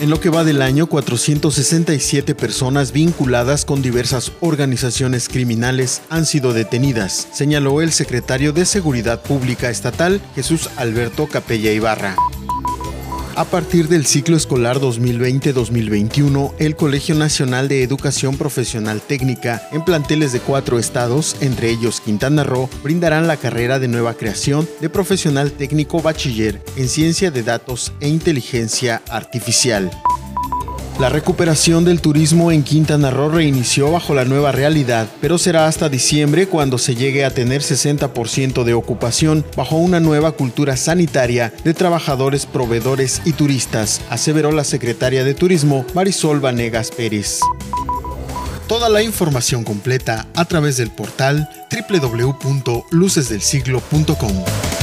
En lo que va del año, 467 personas vinculadas con diversas organizaciones criminales han sido detenidas, señaló el secretario de Seguridad Pública Estatal, Jesús Alberto Capella Ibarra. A partir del ciclo escolar 2020-2021, el Colegio Nacional de Educación Profesional Técnica, en planteles de cuatro estados, entre ellos Quintana Roo, brindarán la carrera de nueva creación de profesional técnico bachiller en ciencia de datos e inteligencia artificial. La recuperación del turismo en Quintana Roo reinició bajo la nueva realidad, pero será hasta diciembre cuando se llegue a tener 60% de ocupación bajo una nueva cultura sanitaria de trabajadores, proveedores y turistas, aseveró la secretaria de Turismo Marisol Vanegas Pérez. Toda la información completa a través del portal www.lucesdelsiglo.com.